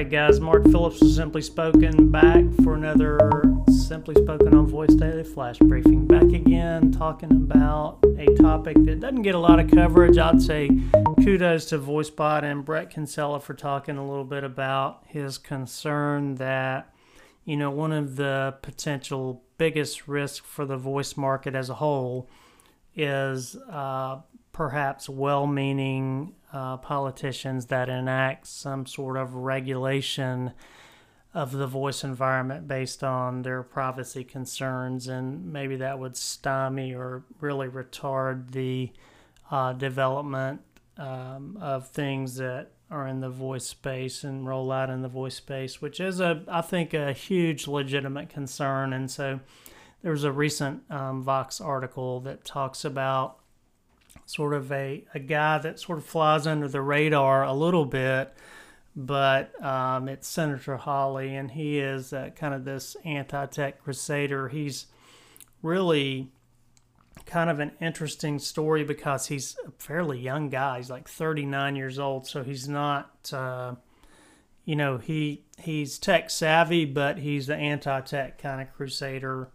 right, guys. Mark Phillips of Simply Spoken back for another Simply Spoken on Voice Daily Flash Briefing. Back again, talking about a topic that doesn't get a lot of coverage. I'd say kudos to VoiceBot and Bret Kinsella for talking a little bit about his concern that, you know, one of the potential biggest risks for the voice market as a whole is uh, perhaps well meaning uh, politicians that enact some sort of regulation of the voice environment based on their privacy concerns, and maybe that would stymie or really retard the uh, development um, of things that are in the voice space and roll out in the voice space, which is a I think a huge legitimate concern. And so there was a recent um, Vox article that talks about sort of a, a guy that sort of flies under the radar a little bit, but um, it's Senator Hawley, and he is uh, kind of this anti tech crusader. He's really kind of an interesting story because he's a fairly young guy. He's like 39 years old, so he's not. Uh, you know he he's tech savvy, but he's the anti-tech kind of crusader,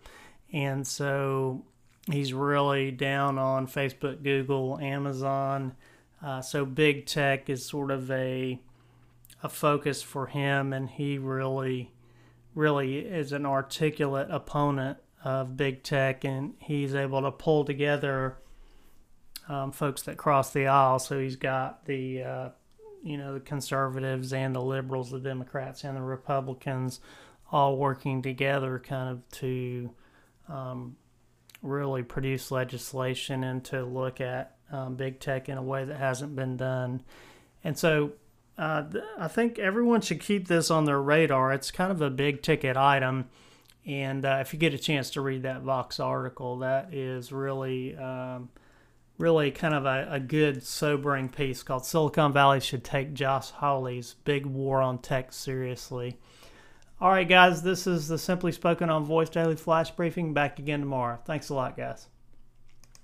and so He's really down on Facebook, Google, Amazon. Uh, so big tech is sort of a a focus for him, and he really, really is an articulate opponent of big tech, and he's able to pull together um, folks that cross the aisle. So he's got the uh, you know the conservatives and the liberals, the Democrats and the Republicans, all working together, kind of to um, really produce legislation and to look at um, big tech in a way that hasn't been done. And so uh, I think everyone should keep this on their radar. It's kind of a big ticket item. And uh, if you get a chance to read that Vox article, that is really, um, really kind of a, a, good, sobering piece called Silicon Valley Should Take Josh Hawley's Big War on Tech Seriously. All right, guys, this is the Simply Spoken on Voice Daily Flash Briefing. Back again tomorrow. Thanks a lot, guys.